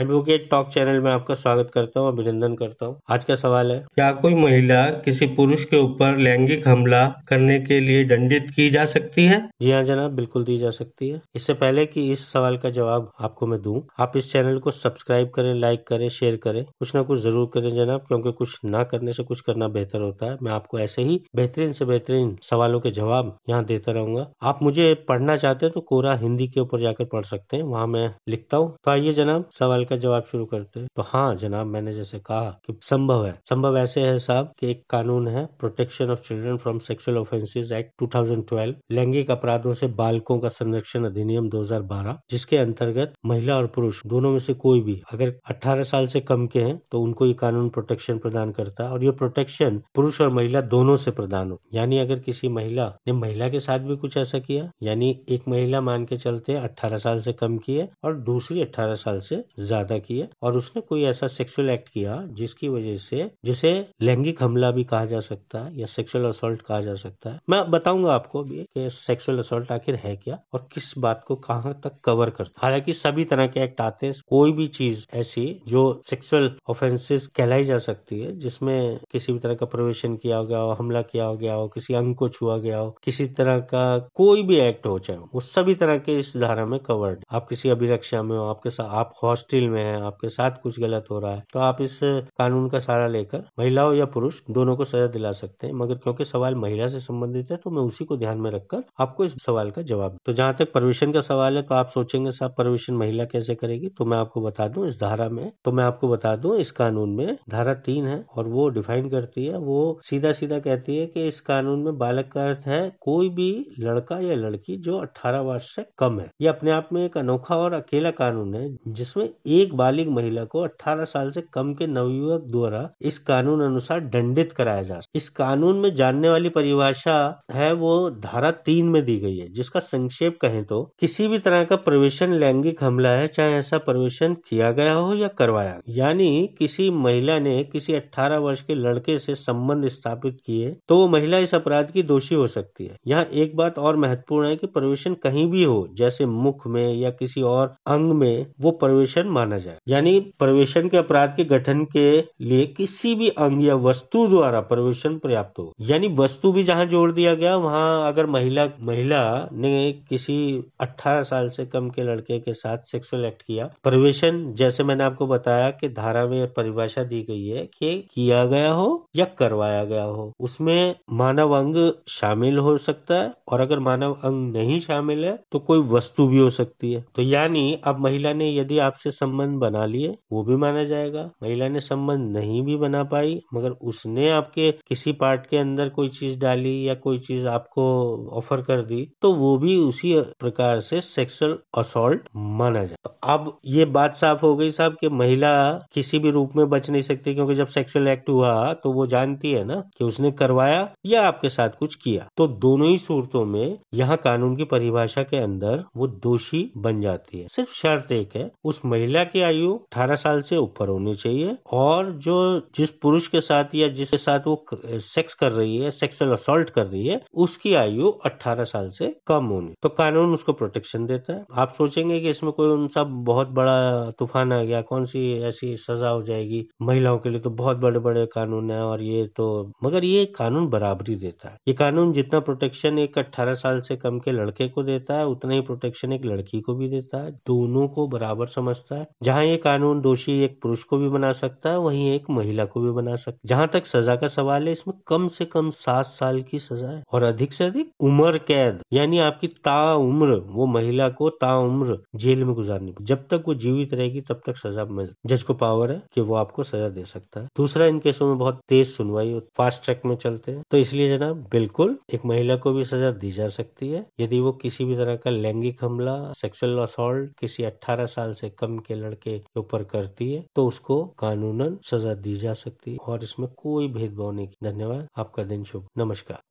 Advocate talk channel में आपका स्वागत करता हूँ, अभिनंदन करता हूँ। आज का सवाल है, क्या कोई महिला किसी पुरुष के ऊपर लैंगिक हमला करने के लिए दंडित की जा सकती है? जी हाँ जनाब, बिल्कुल दी जा सकती है। इससे पहले कि इस सवाल का जवाब आपको मैं दूँ, आप इस चैनल को सब्सक्राइब करें, लाइक करें, शेयर करें। कुछ ना कुछ ज़रूर करें जनाब, क्योंकि कुछ ना करने से कुछ करना बेहतर होता है। मैं आपको ऐसे ही बेहतरीन से बेहतरीन सवालों के जवाब यहाँ देता रहूँगा। आप मुझे पढ़ना चाहते हैं तो कोरा हिंदी के ऊपर जाकर पढ़ सकते हैं, वहाँ मैं लिखता हूँ। तो आइए जनाब, सवाल का जवाब शुरू करते हैं। तो हाँ जनाब, मैंने जैसे कहा कि संभव है। संभव ऐसे है साहब कि एक कानून है protection of children from sexual offences act 2012 लैंगिक अपराधों से बालकों का संरक्षण अधिनियम 2012 जिसके अंतर्गत महिला और पुरुष, दोनों में से कोई भी, अगर 18 साल से कम के हैं तो उनको ये कानून प्रोटेक्शन प्रदान करता है और ये प्रोटेक्शन पुरुष और महिला दोनों से प्रदान हो। यानी अगर किसी महिला ने महिला के साथ भी कुछ ऐसा किया, यानी एक महिला मान के चलते अठारह साल से कम की है और दूसरी अठारह साल से ज़्यादा की है और उसने कोई ऐसा सेक्सुअल एक्ट किया जिसकी वजह से, जिसे लैंगिक हमला भी कहा जा सकता है या सेक्सुअल असोल्ट कहा जा सकता है। मैं बताऊँगा आपको भी कि सेक्सुअल असोल्ट आखिर है क्या और किस बात को कहाँ तक कवर करता है। हालाँकि सभी तरह के एक्ट आते हैं, कोई भी चीज़ ऐसी जो सेक्सुअल ऑफेंसेस कहलाई जा सकती है, जिसमें किसी भी तरह का प्रवेशन किया गया हो, हमला किया गया हो, किसी अंग को छुआ गया हो, किसी तरह का कोई भी एक्ट हो चाहे, वो सभी तरह के इस धारा में कवर्ड आप किसी अभिरक्षा में हो, आपके साथ, आप हॉस्टल में है, आपके साथ कुछ गलत हो रहा है तो आप इस कानून का सहारा लेकर महिला हो या पुरुष दोनों को सजा दिला सकते हैं। मगर क्योंकि सवाल महिला से संबंधित है तो मैं उसी को ध्यान में रखकर आपको इस सवाल का जवाब तो जहाँ तक परवेशन का सवाल है तो आप सोचेंगे, साहब, परवेशन महिला कैसे करेगी? तो मैं आपको बता दूँ इस धारा में तो मैं आपको बता दूँ इस कानून में धारा तीन है, और वो डिफाइन करती है, वो सीधा सीधा कहती है कि इस कानून में बालक का अर्थ है, कोई भी लड़का या लड़की जो अठारह वर्ष से कम है। ये अपने आप में एक अनोखा और अकेला कानून है, जिसमें एक बालिग महिला को 18 साल से कम के नवयुवक द्वारा इस कानून अनुसार दंडित कराया जा इस कानून में जानने वाली परिभाषा है वो धारा तीन में दी गई है, जिसका संक्षेप कहें तो किसी भी तरह का प्रवेशन लैंगिक हमला है, चाहे ऐसा प्रवेशन किया गया हो या करवाया यानी किसी महिला ने किसी 18 वर्ष के लड़के से संबंध स्थापित किए तो वो महिला इस अपराध की दोषी हो सकती है। यहाँ एक बात और महत्वपूर्ण है कि प्रवेशन कहीं भी हो, जैसे मुख में या किसी और अंग में, वो प्रवेशन माना जाए। यानी प्रवेशन के अपराध के गठन के लिए किसी भी अंग या वस्तु द्वारा प्रवेशन पर्याप्त हो। यानी वस्तु भी जहाँ जोड़ दिया गया, वहाँ अगर महिला महिला ने किसी 18 साल से कम के लड़के के साथ सेक्सुअल एक्ट किया, प्रवेशन, जैसे मैंने आपको बताया कि धारा में परिभाषा दी गई है कि किया गया हो या करवाया गया हो, उसमें मानव अंग शामिल हो सकता है और अगर मानव अंग नहीं शामिल है तो कोई वस्तु भी हो सकती है। तो यानी अब महिला ने यदि आपसे संबंध बना लिए, वो भी माना जाएगा। महिला ने संबंध नहीं भी बना पाई, मगर उसने आपके किसी पार्ट के अंदर कोई चीज़ डाली या कोई चीज़ आपको ऑफ़र कर दी तो वो भी उसी प्रकार से सेक्सुअल असोल्ट माना जाए। तो अब ये बात साफ़ हो गई साहब कि महिला किसी भी रूप में बच नहीं सकती, क्योंकि जब सेक्सुअल एक्ट हुआ तो वो जानती है ना कि उसने करवाया या आपके साथ कुछ किया। तो दोनों ही सूरतों में यहाँ कानून की परिभाषा के अंदर वो दोषी बन जाती है। सिर्फ़ शर्त एक है, उस महिला की आयु 18 साल से ऊपर होनी चाहिए और जो जिस पुरुष के साथ या जिसके साथ वो सेक्स कर रही है सेक्सुअल असोल्ट कर रही है, उसकी आयु 18 साल से कम होनी। तो कानून उसको प्रोटेक्शन देता है। आप सोचेंगे कि इसमें कोई उन सब बहुत बड़ा तूफ़ान आ गया, कौन सी ऐसी सजा हो जाएगी? महिलाओं के लिए तो बहुत बड़े बड़े कानून है और ये तो मगर ये कानून बराबरी देता है। ये कानून जितना प्रोटेक्शन एक अट्ठारह साल से कम के लड़के को देता है, उतना ही प्रोटेक्शन एक लड़की को भी देता है। दोनों को बराबर समझता है। जहाँ ये कानून दोषी एक पुरुष को भी बना सकता है, वहीं एक महिला को भी बना सकता है। जहाँ तक सजा का सवाल है, इसमें कम से कम सात साल की सजा है और अधिक से अधिक उम्र कैद, यानी आपकी ता उम्र, वो महिला को ता उम्र जेल में गुजारनी जब तक वो जीवित रहेगी, तब तक सजा मिल जज को पावर है कि वो आपको सजा दे सकता है। दूसरा, इन केसों में बहुत तेज सुनवाई फास्ट ट्रैक में चलते हैं। तो इसलिए जनाब, बिल्कुल एक महिला को भी सजा दी जा सकती है। यदि वो किसी भी तरह का लैंगिक हमला सेक्सुअल असॉल्ट किसी 18 साल से कम के लड़के के ऊपर करती है तो उसको कानूनन सजा दी जा सकती है और इसमें कोई भेदभाव नहीं। धन्यवाद, आपका दिन शुभ। नमस्कार।